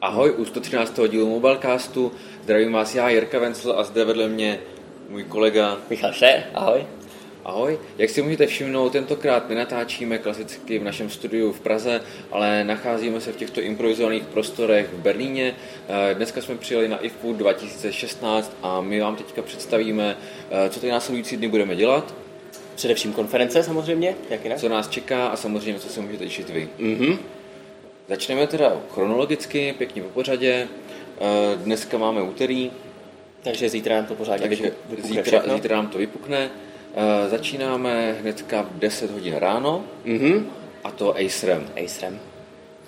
Ahoj, u 113. dílu Mobilecastu. Zdravím vás já, Jirka Vencel a zde vedle mě můj kolega Michal Šer, ahoj. Ahoj. Jak si můžete všimnout, tentokrát nenatáčíme klasicky v našem studiu v Praze, ale nacházíme se v těchto improvizovaných prostorech v Berlíně. Eh, Dneska jsme přijeli na IFU 2016 a my vám teďka představíme, eh, co ty následující dny budeme dělat, Především konference samozřejmě, jak jinak? co nás čeká a samozřejmě, co se můžete těšit vy. Mhm. Začneme teda chronologicky, pěkně po pořadě. Eh, Dneska máme úterý, Takže zítra nám to pořádně takže vypu- vypukne zítra, všechno. zítra nám to vypukne. Eh, Začínáme hnedka v 10 hodin ráno Mhm. a to Acerem. Acerem.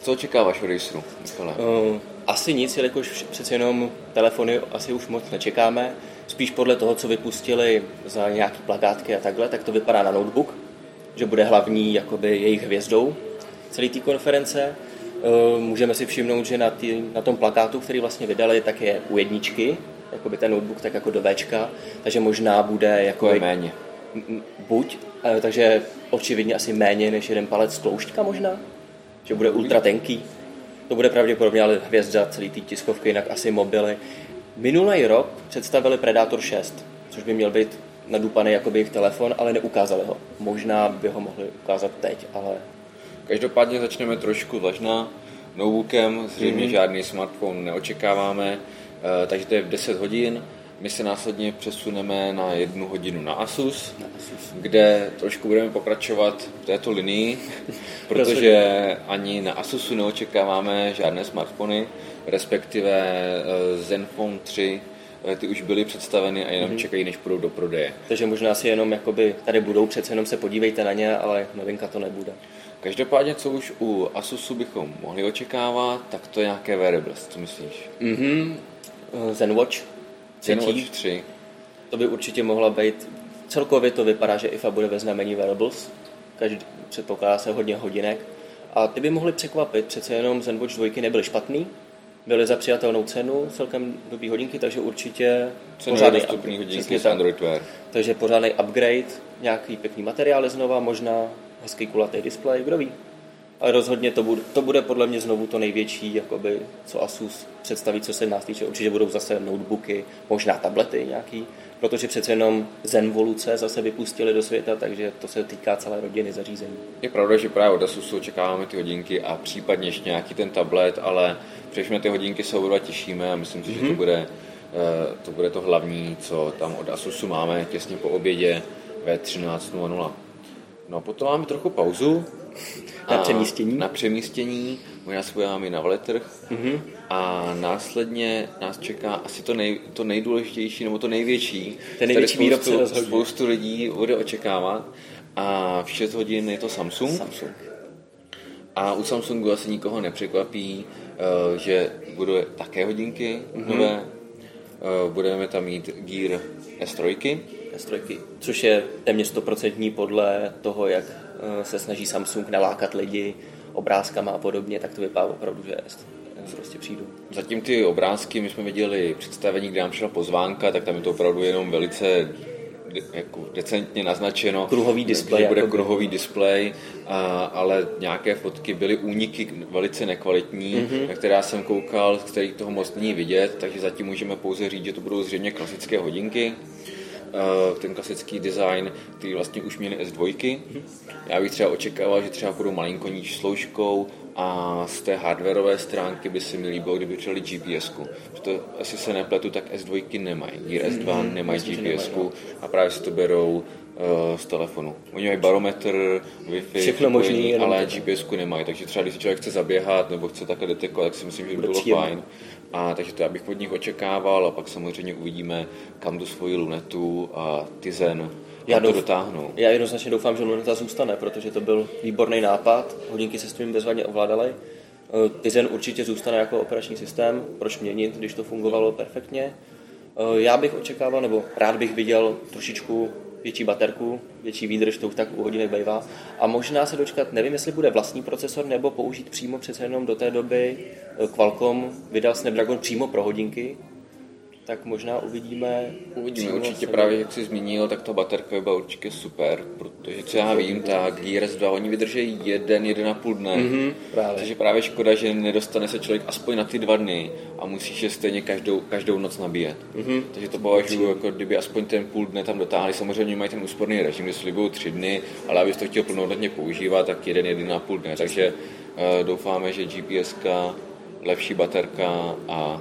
Co očekáváš od Aceru, Michale? Uh, asi nic, jelikož přece jenom telefony asi už moc nečekáme. Spíš podle toho, co vypustili za nějaký plakátky a takhle, tak to vypadá na notebook, že bude hlavní jakoby jejich hvězdou celé té konference. Uh, můžeme si všimnout, že na, tý, na tom plakátu, který vlastně vydali, tak je u jedničky, jakoby ten notebook tak jako do Včka, takže možná bude jako je méně. Buď, eh, takže očividně asi méně než jeden palec tloušťka možná, že bude ultra tenký. To bude pravděpodobně ale hvězda celý té tiskovky, jinak asi mobily. Minulý rok představili Predator 6, což by měl být nadupaný jako by jejich telefon, ale neukázali ho. Možná by ho mohli ukázat teď, ale Každopádně začneme trošku vlažná notebookem, zřejmě Mhm. žádný smartphone neočekáváme, eh, takže to je v 10 hodin. My se následně přesuneme na jednu hodinu na Asus, kde trošku budeme pokračovat v této linii, protože ani na Asusu neočekáváme žádné smartfony, respektive eh, Zenfone 3, eh, ty už byly představeny a jenom čekají, než půjdou do prodeje. takže možná si jenom jakoby tady budou, přece jenom se podívejte na ně, ale novinka to nebude. Každopádně, co už u Asusu bychom mohli očekávat, tak to je nějaké wearables, co myslíš? Mhm. Zenwatch. Zenwatch třetí. 3. To by určitě mohla být, celkově to vypadá, že IFA bude ve znamení wearables, každý, předpokládá se hodně hodinek. A ty by mohly překvapit, přece jenom Zenwatch 2 nebyly špatný, byly za přijatelnou cenu, celkem dobrý hodinky, takže určitě Co pořádný upgrade, hodinky. Android Wear. Takže pořádný upgrade, nějaký pěkný materiály znova, možná hezký kulatý displej, kdo ví. Ale rozhodně to bude, to bude podle mě znovu to největší, jakoby, co Asus představí, co se nás týče. Určitě budou zase notebooky, možná tablety nějaký, protože přece jenom Zenvoluce zase vypustili do světa, takže to se týká celé rodiny zařízení. Je pravda, že právě od Asusu očekáváme ty hodinky a případně ještě nějaký ten tablet, ale především na ty hodinky se oba těšíme a myslím si, že to bude, eh, to bude to hlavní, co tam od Asusu máme těsně po obědě ve 13.00. No a potom máme trochu pauzu. Na přemístění. Na přemístění, možná se i na veletrh. Mhm. A následně nás čeká asi to, nej, to nejdůležitější, nebo to největší. Ten největší výrobce spoustu, rozhodně. spoustu lidí bude očekávat. A v 6 hodin je to Samsung. Samsung. A u Samsungu asi nikoho nepřekvapí, eh, že budou také hodinky nové. Eh, Budeme tam mít Gear S3. S3, což je téměř stoprocentní podle toho, jak eh, se snaží Samsung nalákat lidi obrázkama a podobně, tak to vypadá opravdu, že prostě přijdu. Zatím ty obrázky, my jsme viděli představení, kde nám přišla pozvánka, tak tam je to opravdu jenom velice de- jako decentně naznačeno. Kruhový displej, bude jakoby. kruhový displej, a, ale nějaké fotky byly úniky velice nekvalitní, Mhm. mm-hmm. na které já jsem koukal, z kterých toho moc není vidět, takže zatím můžeme pouze říct, že to budou zřejmě klasické hodinky. Eh, ten klasický design, který vlastně už měli S2. Já bych třeba očekával, že třeba budou malinko níž složkou a z té hardwareové stránky by se mi líbilo, kdyby přidali GPS-ku. Protože asi se nepletu, tak S2 nemají. Gear S2 nemají myslím, že nemají, GPS-ku a právě si to berou eh, z telefonu. Oni mají barometr, Wi-Fi, Všechno možný, ale to. GPS-ku nemají. Takže třeba když člověk chce zaběhat nebo chce takhle detekovat, tak si myslím, že by bylo fajn. A takže to já bych od nich očekával a pak samozřejmě uvidíme, kam tu svoji lunetu a Tizen Já já to dotáhnou. Já jednoznačně doufám, že Luneta zůstane, protože to byl výborný nápad, hodinky se s tím bezvadně ovládaly. Eh, Tizen určitě zůstane jako operační systém, proč měnit, když to fungovalo perfektně. Eh, Já bych očekával, nebo rád bych viděl trošičku větší baterku, větší výdrž, to už tak u hodinek bývá. A možná se dočkat, nevím, jestli bude vlastní procesor, nebo použít přímo přece jenom do té doby eh, Qualcomm vydal Snapdragon přímo pro hodinky, tak možná uvidíme. Uvidíme určitě právě, jak jsi zmínil, tak ta baterka byla určitě super, protože co já vím, tak Gear S2, oni vydrží jeden, jeden a půl dne. Mm-hmm, právě. Takže právě škoda, že nedostane se člověk aspoň na ty dva dny a musíš je stejně každou, každou noc nabíjet. Mm-hmm. Takže to považuji, jako kdyby aspoň ten půl dne tam dotáhli. Samozřejmě mají ten úsporný režim, kde slibují tři dny, ale abys to chtěl plnohodnotně používat, tak jeden, jeden a půl dne. Takže uh, doufáme, že GPSka, lepší baterka a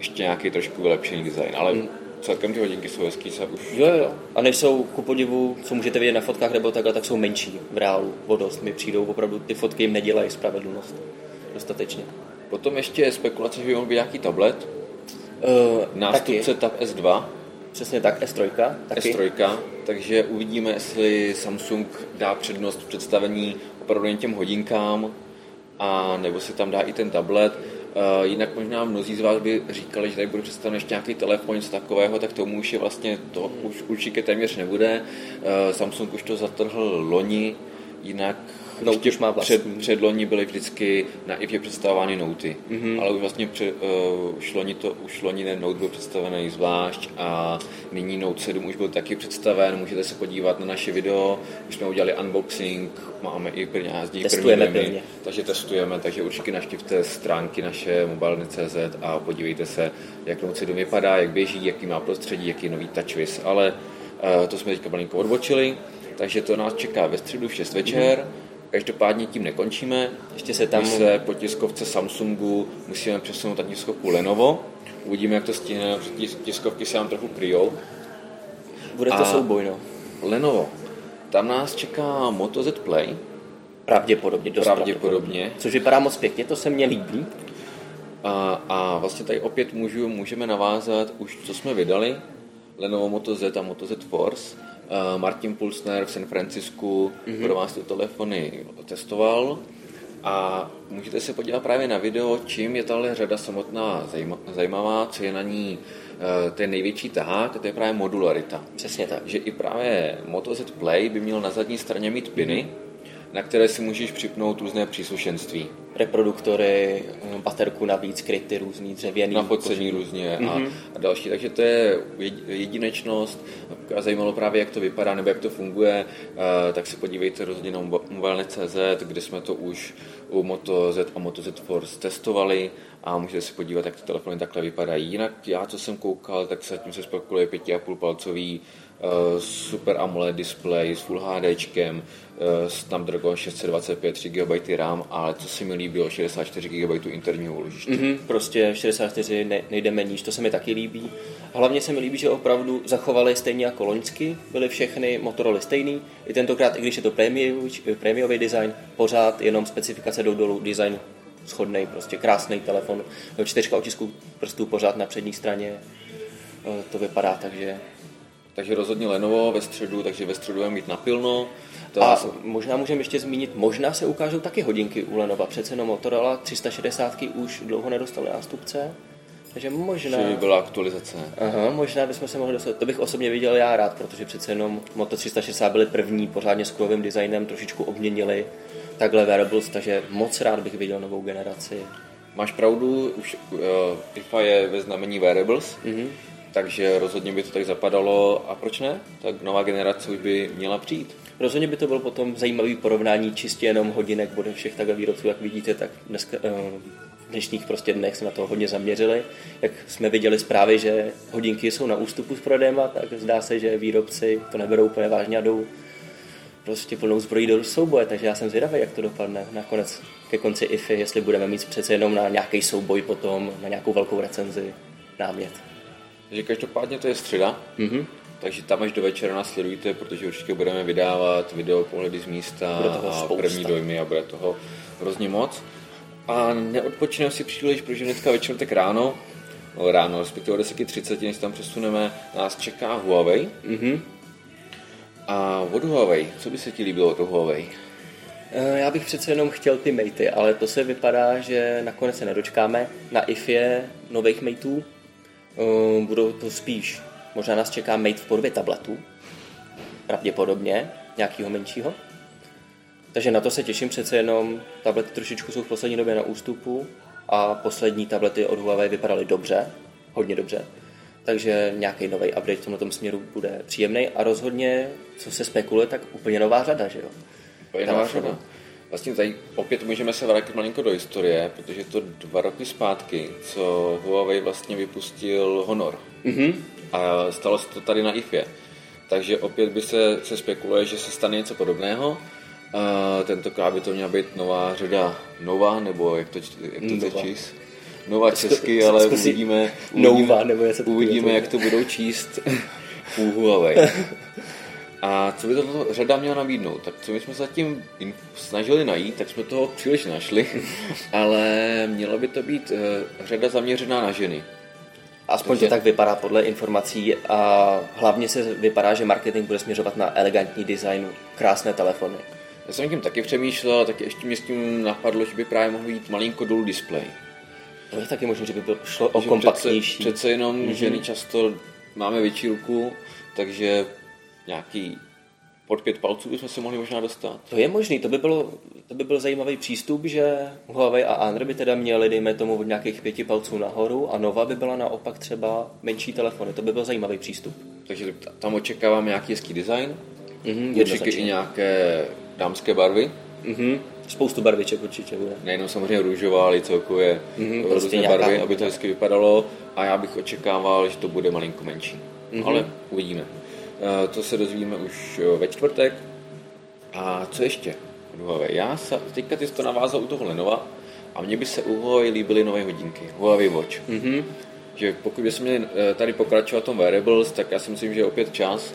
ještě nějaký trošku vylepšený design, ale hmm. celkem ty hodinky jsou hezký se už. Jo, jo. A než jsou ku podivu, co můžete vidět na fotkách nebo takhle, tak jsou menší v reálu o dost. Mi přijdou opravdu, ty fotky jim nedělají spravedlnost dostatečně. Potom ještě spekulace, že by mohl být nějaký tablet. Uh, Nástupce Tab S2. Přesně tak, S3. Taky. S3, takže uvidíme, jestli Samsung dá přednost v představení opravdu jen těm hodinkám, a nebo si tam dá i ten tablet. Uh, jinak možná mnozí z vás by říkali, že tady bude představen ještě nějaký telefon, něco takového, tak tomu už je vlastně to už určitě téměř nebude. Uh, Samsung už to zatrhl loni, jinak no, už má před, před loni byly vždycky na IFě představovány noty, mm-hmm. ale už vlastně před, uh, už, loni to, už loni ten note byl představený zvlášť a nyní Note 7 už byl taky představen, můžete se podívat na naše video, už jsme udělali unboxing, máme i první jazdí, testujeme první takže testujeme, takže určitě naštivte stránky naše mobilny.cz a podívejte se, jak Note 7 vypadá, jak běží, jaký má prostředí, jaký je nový TouchWiz, ale uh, to jsme teďka malinko odbočili, takže to nás čeká ve středu v 6 večer. Mm-hmm Každopádně tím nekončíme. Ještě se tam... se po tiskovce Samsungu musíme přesunout na tiskovku Lenovo. Uvidíme, jak to stihne, protože tiskovky se nám trochu kryjou. Bude to A souboj, no. Lenovo. Tam nás čeká Moto Z Play. Pravděpodobně, dost pravděpodobně. Což vypadá moc pěkně, to se mně líbí. A, a vlastně tady opět můžu, můžeme navázat už, co jsme vydali, Lenovo Moto Z a Moto Z Force Martin Pulsner v San Francisku mm-hmm. pro vás ty telefony testoval a můžete se podívat právě na video, čím je tahle řada samotná zajímavá, co je na ní eh, ten největší tahák, to je právě modularita. Přesně tak. Že i právě Moto Z Play by měl na zadní straně mít piny, na které si můžeš připnout různé příslušenství. Reproduktory, baterku navíc, kryty různý, dřevěný. Na podsední různě a, mm-hmm. a další. Takže to je jedinečnost. A zajímalo právě, jak to vypadá nebo jak to funguje, tak se podívejte rozhodně na mobilne.cz, kde jsme to už u Moto Z a Moto Z Force testovali a můžete se podívat, jak ty telefony takhle vypadají. Jinak já, co jsem koukal, tak se tím se spekuluje 5,5 palcový Super AMOLED display s Full uh, Snapdragon 625, 3 GB RAM, ale co se mi líbilo, 64 GB interního úložiště. Mm-hmm, prostě 64 ne, nejdeme níž, to se mi taky líbí. Hlavně se mi líbí, že opravdu zachovali stejně jako loňsky, byly všechny Motorola stejný. I tentokrát, i když je to prémiový design, pořád jenom specifikace jdou dolů, design schodný, prostě krásný telefon. Čtyřka otisků prstů pořád na přední straně. Eh, to vypadá takže takže rozhodně Lenovo ve středu, takže ve středu budeme mít napilno. To a jsou... možná můžeme ještě zmínit, možná se ukážou taky hodinky u Lenova. Přece jenom Motorola 360 už dlouho nedostali nástupce. Takže možná... Že by byla aktualizace. Aha, možná bychom se mohli dostat. To bych osobně viděl já rád, protože přece jenom Moto 360 byly první pořádně s kulovým designem, trošičku obměnili takhle wearables, takže moc rád bych viděl novou generaci. Máš pravdu, už uh, IFA je ve znamení wearables, mm-hmm. Takže rozhodně by to tak zapadalo a proč ne? Tak nová generace už by měla přijít. Rozhodně by to byl potom zajímavý porovnání čistě jenom hodinek bude všech takhle výrobců, jak vidíte, tak dneska, uh, v dnešních prostě dnech se na to hodně zaměřili. Jak jsme viděli zprávy, že hodinky jsou na ústupu s prodejem, tak zdá se, že výrobci to neberou úplně vážně a jdou prostě plnou zbrojí do souboje, takže já jsem zvědavý, jak to dopadne nakonec ke konci IFy, jestli budeme mít přece jenom na nějaký souboj potom, na nějakou velkou recenzi námět. Takže každopádně to je středa, mm-hmm. takže tam až do večera nás sledujte, protože určitě budeme vydávat video pohledy z místa a první dojmy a bude toho hrozně moc. A neodpočneme si příliš, protože dneska večer tak ráno, no ráno, respektive o 10.30, než tam přesuneme, nás čeká Huawei. Mm-hmm a od Huawei, co by se ti líbilo od Huawei? Eh, já bych přece jenom chtěl ty matey, ale to se vypadá, že nakonec se nedočkáme. Na IFě nových mateů budou to spíš, možná nás čeká mate v podobě tabletu, pravděpodobně, nějakého menšího. Takže na to se těším přece jenom, tablety trošičku jsou v poslední době na ústupu a poslední tablety od Huawei vypadaly dobře, hodně dobře. takže nějaký nový update v tomto směru bude příjemný a rozhodně, co se spekuluje, tak úplně nová řada, že jo? Úplně nová řada. Vlastně tady opět můžeme se vrátit malinko do historie, protože to dva roky zpátky, co Huawei vlastně vypustil Honor. Mm-hmm. A stalo se to tady na IFE. Takže opět by se, se spekuluje, že se stane něco podobného. A tentokrát by to měla být nová řada Nova, nebo jak to, jak to číst? Nova česky, ale uvidíme, uvidíme, Nova, nebo uvidíme jak to budou číst u Huawei. A co by to řada měla nabídnout? Tak co my jsme se zatím snažili najít, tak jsme toho příliš našli, ale mělo by to být uh, řada zaměřená na ženy. Aspoň Takže... to tak vypadá podle informací a hlavně se vypadá, že marketing bude směřovat na elegantní design, krásné telefony. Já jsem tím taky přemýšlel, tak ještě mě s tím napadlo, že by právě mohl být malinko dual display. To je taky možné, že by bylo, šlo o kompaktnější. Přece, přece jenom mm-hmm. ženy často máme větší ruku, takže nějaký pod pět palců bychom se mohli možná dostat. To je možný, to by, bylo, to by byl zajímavý přístup, že Huawei a Honor by teda měli, dejme tomu, od nějakých pěti palců nahoru a Nova by byla naopak třeba menší telefony. To by byl zajímavý přístup. Takže tam očekávám nějaký hezký design, mm-hmm, určitě i nějaké dámské barvy. Mm-hmm. Spoustu barviček určitě bude. Nejenom samozřejmě růžová, ale celkově mm-hmm, prostě různé barvy, aby to hezky vypadalo a já bych očekával, že to bude malinko menší. Mm-hmm. Ale uvidíme. Eh, to se dozvíme už eh, ve čtvrtek. A co ještě Huawei? Já se, teďka ty jsi to navázal u toho Lenova a mně by se u Huawei líbily nové hodinky, Huawei Watch. Mm-hmm. Že pokud bychom měli eh, tady pokračovat tom wearables, tak já si myslím, že je opět čas,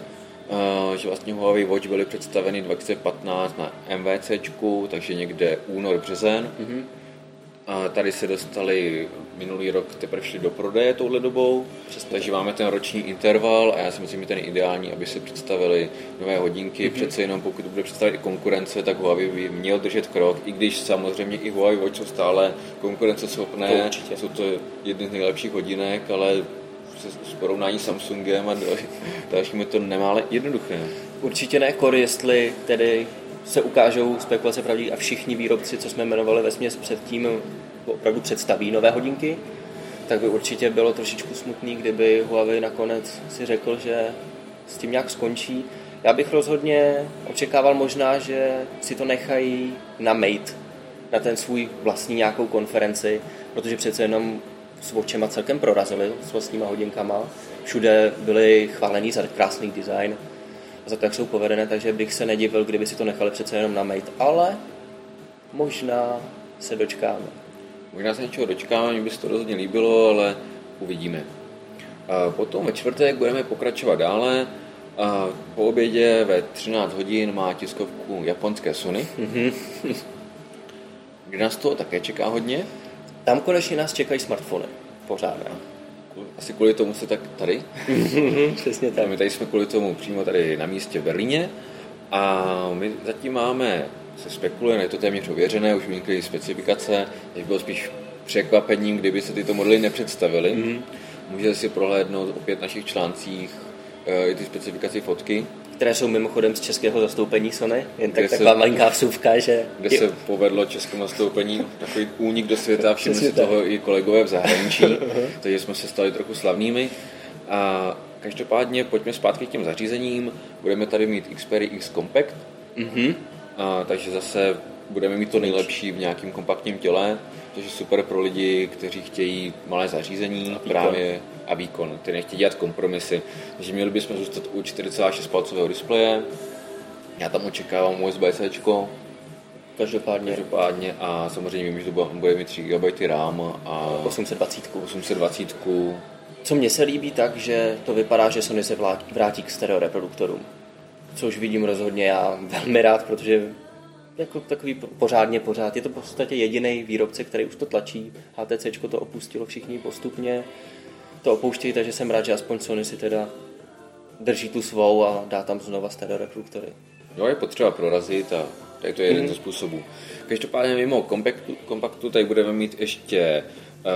že vlastně Huawei Watch byly představeny 2015 na MVCčku, takže někde únor, březen. Mm-hmm a tady se dostali minulý rok teprve šli do prodeje touhle dobou, takže máme ten roční interval a já si myslím, že ten ideální, aby se představili nové hodinky. Mm-hmm. Přece jenom pokud bude představit i konkurence, tak Huawei by měl držet krok, i když samozřejmě i Huawei Watch jsou stále konkurenceschopné, to jsou to jedny z nejlepších hodinek, ale s porovnání Samsungem a dalšími to nemá jednoduché. Určitě ne, Kor, jestli tedy se ukážou spekulace pravdí a všichni výrobci, co jsme jmenovali ve směs předtím, opravdu představí nové hodinky, tak by určitě bylo trošičku smutný, kdyby Huawei nakonec si řekl, že s tím nějak skončí. Já bych rozhodně očekával možná, že si to nechají na Mate, na ten svůj vlastní nějakou konferenci, protože přece jenom s očema celkem prorazili s vlastníma hodinkama. Všude byli chválení za krásný design, za to, jak jsou povedené, takže bych se nedivil, kdyby si to nechali přece jenom na mate, ale možná se dočkáme. Možná se něčeho dočkáme, mě by se to rozhodně líbilo, ale uvidíme. A potom ve čtvrtek budeme pokračovat dále. A po obědě ve 13 hodin má tiskovku japonské Sony, mm-hmm. kde nás to také čeká hodně. Tam konečně nás čekají smartfony. Pořádně asi kvůli tomu se tak tady. Přesně tak. My tady jsme kvůli tomu přímo tady na místě v Berlíně a my zatím máme, se spekuluje, je to téměř ověřené, už vynikly specifikace, takže bylo spíš překvapením, kdyby se tyto modely nepředstavily. Mm-hmm. Můžete si prohlédnout opět v našich článcích e, i ty specifikaci fotky které jsou mimochodem z českého zastoupení Sony. Jen tak taková se, malinká vsuvka, že... Kde se povedlo českému zastoupení takový únik do světa, všimli si toho i kolegové v zahraničí, takže jsme se stali trochu slavnými. A každopádně pojďme zpátky k těm zařízením. Budeme tady mít Xperia X Compact, mm-hmm. a, takže zase budeme mít to nejlepší v nějakém kompaktním těle, což je super pro lidi, kteří chtějí malé zařízení a právě a výkon, který nechtějí dělat kompromisy. Takže měli bychom zůstat u 4,6 palcového displeje. Já tam očekávám USB-C, Každopádně. Každopádně a samozřejmě vím, že to bude mít 3 GB RAM a 820. 820. Co mně se líbí tak, že to vypadá, že Sony se vrátí k stereo reproduktorům. Což vidím rozhodně já velmi rád, protože jako takový pořádně pořád. Je to v podstatě jediný výrobce, který už to tlačí. HTC to opustilo všichni postupně to opouštějí, takže jsem rád, že aspoň Sony si teda drží tu svou a dá tam znova stereo reproduktory. No je potřeba prorazit a tady to je jeden mm. ze způsobů. Každopádně mimo kompaktu, kompaktu tady budeme mít ještě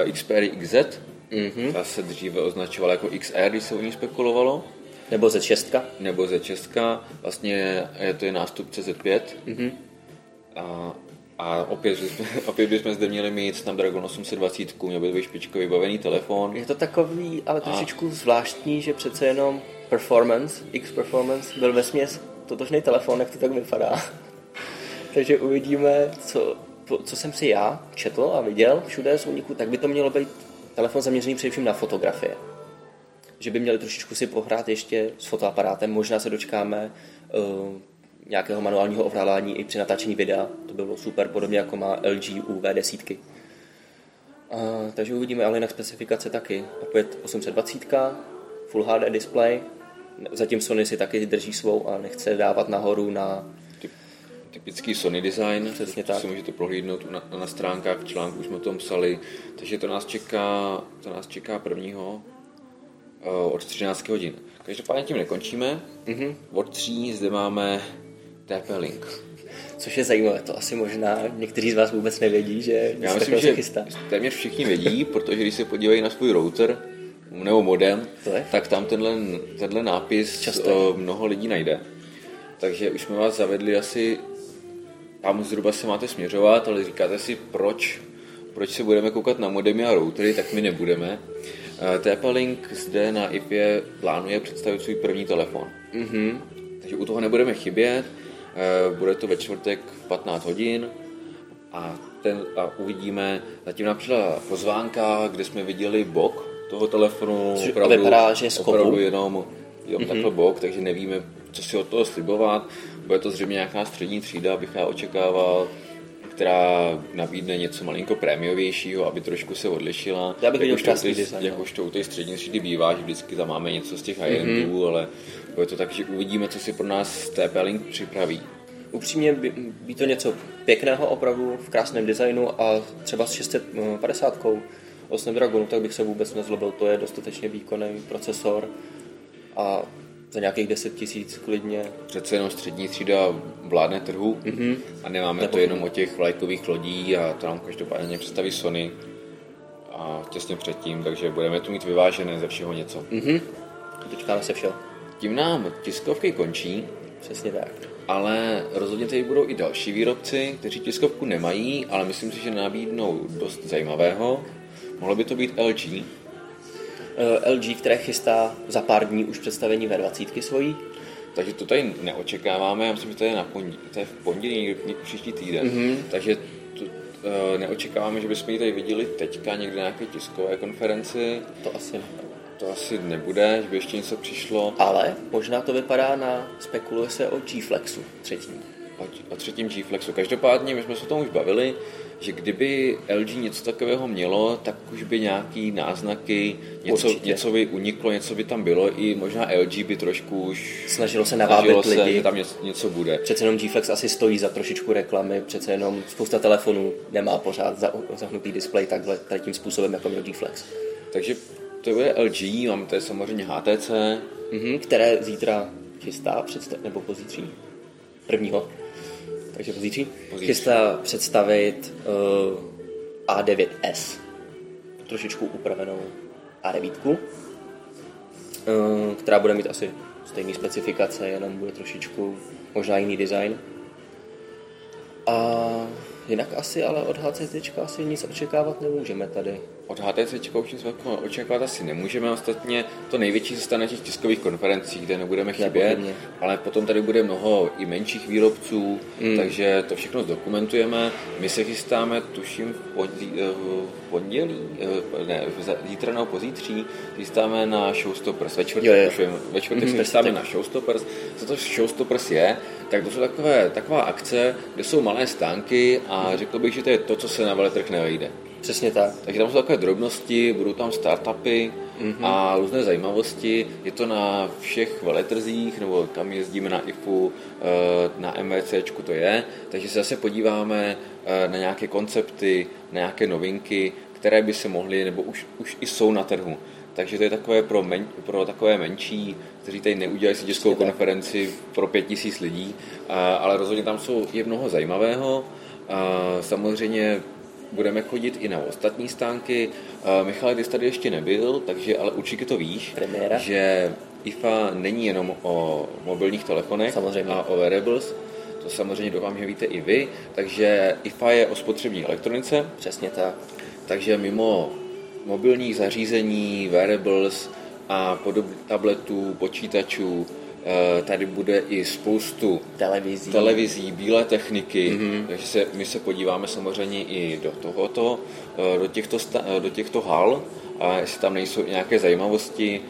uh, Xperia XZ, mm-hmm. ta se dříve označovala jako XR, když se o ní spekulovalo. Nebo Z6. Nebo Z6, vlastně je to je nástupce Z5. Mm-hmm. A A opět, opět bychom zde měli mít Snapdragon 820, měl by být špičkový vybavený telefon. Je to takový, ale trošičku a... zvláštní, že přece jenom performance, X performance, byl ve směs totožný telefon, jak to tak vypadá. Takže uvidíme, co, co jsem si já četl a viděl všude z úniku, tak by to mělo být telefon zaměřený především na fotografie. Že by měli trošičku si pohrát ještě s fotoaparátem, možná se dočkáme uh, nějakého manuálního ovládání i při natáčení videa. To bylo super, podobně jako má LG u V10. Uh, takže uvidíme, ale jinak specifikace taky. Opět 820, Full HD display. Zatím Sony si taky drží svou a nechce dávat nahoru na typický Sony design, Přesně to tak. si můžete prohlídnout na, na stránkách, v článku už jsme o tom psali, takže to nás čeká, to nás čeká prvního uh, od 13 hodin. Každopádně tím nekončíme, mm-hmm. od 3 zde máme TP-Link. Což je zajímavé, to asi možná někteří z vás vůbec nevědí, že Já myslím, že téměř všichni vědí, protože když se podívají na svůj router nebo modem, tak tam tenhle, tenhle nápis Často. mnoho lidí najde. Takže už jsme vás zavedli asi tam zhruba se máte směřovat, ale říkáte si, proč, proč se budeme koukat na modemy a routery, tak my nebudeme. TP-Link zde na IPě plánuje představit svůj první telefon. Mm-hmm. Takže u toho nebudeme chybět, bude to ve čtvrtek v 15 hodin a, ten, a uvidíme, zatím například pozvánka, kde jsme viděli bok toho telefonu, Což opravdu, vypadá, že je z opravdu jenom, jenom mm-hmm. takhle bok, takže nevíme, co si od toho slibovat. Bude to zřejmě nějaká střední třída, bych já očekával, která nabídne něco malinko prémiovějšího, aby trošku se odlišila. Já bych viděl krásný design. Jakož to u té střední třídy bývá, že vždycky tam máme něco z těch high-endů, mm-hmm. ale bude to tak, že uvidíme, co si pro nás TP-Link připraví. Upřímně by, by to něco pěkného opravdu v krásném designu a třeba s 650 o Snapdragonu, tak bych se vůbec nezlobil, to je dostatečně výkonný procesor a za nějakých 10 tisíc klidně. Přece jenom střední třída vládne trhu mm-hmm. a nemáme Nebo to jenom o těch vlajkových lodí a to nám každopádně představí Sony a těsně předtím, takže budeme tu mít vyvážené ze všeho něco. Mm-hmm. Dočkáme se všeho. Tím nám tiskovky končí. Přesně tak. Ale rozhodně tady budou i další výrobci, kteří tiskovku nemají, ale myslím si, že nabídnou dost zajímavého. Mohlo by to být LG, LG, které chystá za pár dní už představení ve 20 svojí. Takže to tady neočekáváme, já myslím, že to je, na pondělí, to je v pondělí příští týden, mm-hmm. takže to, uh, neočekáváme, že bychom ji tady viděli teďka někde na nějaké tiskové konferenci. To asi ne. To asi nebude, že by ještě něco přišlo. Ale možná to vypadá na, spekuluje se o G-Flexu třetím. O, o třetím G-Flexu. Každopádně my jsme se o tom už bavili, že kdyby LG něco takového mělo, tak už by nějaký náznaky, něco, něco by uniklo, něco by tam bylo, i možná LG by trošku už snažilo se navábit snažilo se, lidi. že tam něco, něco bude. Přece jenom G-Flex asi stojí za trošičku reklamy, přece jenom spousta telefonů nemá pořád zahnutý displej takhle, tady tím způsobem, jako měl G-Flex. Takže to bude LG, máme tady samozřejmě HTC. Mm-hmm, které zítra chystá, představ, nebo pozítří, prvního. Takže pozítří, chystá představit uh, A9S, trošičku upravenou A9, uh, která bude mít asi stejné specifikace, jenom bude trošičku možná jiný design. A jinak asi ale od HCC asi nic očekávat nemůžeme tady. Od HTC už nic očekávat asi nemůžeme, ostatně to největší se stane na těch tiskových konferencích, kde nebudeme chybět, Nepochybně. ale potom tady bude mnoho i menších výrobců, mm. takže to všechno zdokumentujeme. My se chystáme, tuším, v pondělí, v pondělí ne, zítra nebo pozítří, chystáme na Showstoppers, ve čtvrtek, ve čtvrtek mm, se chystáme na Showstoppers. Co to Showstoppers je? Tak to jsou takové, taková akce, kde jsou malé stánky a řekl bych, že to je to, co se na veletrh nevejde. Přesně tak. Takže tam jsou takové drobnosti, budou tam startupy mm-hmm. a různé zajímavosti. Je to na všech veletrzích, nebo kam jezdíme na IFU, eh, na MVCčku to je. Takže se zase podíváme eh, na nějaké koncepty, na nějaké novinky, které by se mohly, nebo už, už i jsou na trhu. Takže to je takové pro, men, pro takové menší, kteří tady neudělají si tiskovou konferenci pro pět tisíc lidí, ale rozhodně tam jsou je mnoho zajímavého. Samozřejmě budeme chodit i na ostatní stánky. Michal, ty tady ještě nebyl, takže ale určitě to víš, Premiéra. že IFA není jenom o mobilních telefonech Samozřejmě. a o wearables, to samozřejmě doufám, že víte i vy, takže IFA je o spotřební elektronice. Přesně tak. Takže mimo mobilních zařízení, wearables a podob tabletů, počítačů, tady bude i spoustu televizí, televizí bílé techniky, mm-hmm. takže se, my se podíváme samozřejmě i do tohoto, eh, do těchto, do těchto hal, a jestli tam nejsou nějaké zajímavosti,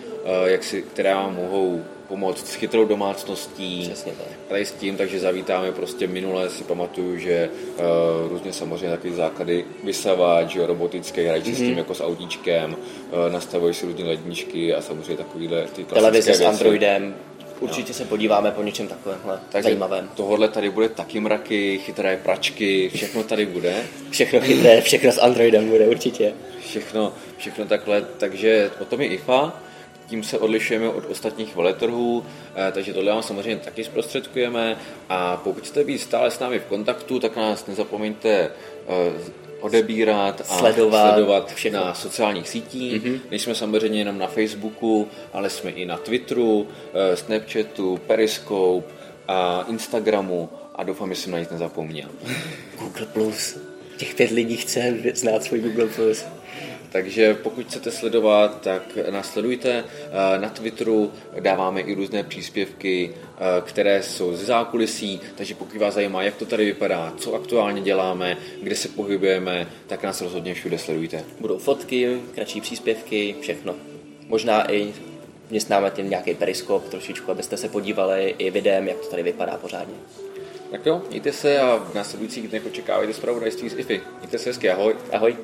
jak si, které vám mohou pomoct s chytrou domácností. Přesně tak. Tady s tím, takže zavítáme prostě minule si pamatuju, že uh, různě samozřejmě takové základy vysavač, robotické, hrají mm-hmm. s tím mhm. jako s autíčkem, uh, nastavují si různé ledničky a samozřejmě takovýhle ty Televize s Androidem, Určitě se podíváme po něčem takovémhle Takže zajímavém. Tohle tady bude taky mraky, chytré pračky, všechno tady bude. všechno chytré, všechno s Androidem bude určitě. Všechno, všechno takhle, takže o tom je IFA tím se odlišujeme od ostatních veletrhů, eh, takže tohle vám samozřejmě taky zprostředkujeme a pokud chcete být stále s námi v kontaktu, tak nás nezapomeňte eh, odebírat a sledovat, sledovat na sociálních sítích. Mm-hmm. Nejsme samozřejmě jenom na Facebooku, ale jsme i na Twitteru, eh, Snapchatu, Periscope a Instagramu a doufám, že jsem na nic nezapomněl. Google Plus. Těch pět lidí chce znát svůj Google Plus. Takže pokud chcete sledovat, tak nás sledujte. Eh, na Twitteru dáváme i různé příspěvky, eh, které jsou ze zákulisí, takže pokud vás zajímá, jak to tady vypadá, co aktuálně děláme, kde se pohybujeme, tak nás rozhodně všude sledujte. Budou fotky, kratší příspěvky, všechno. Možná i městnáme tím nějaký periskop trošičku, abyste se podívali i videem, jak to tady vypadá pořádně. Tak jo, mějte se a v následujících dnech očekávejte zpravodajství z IFI. Mějte se hezky, ahoj. Ahoj.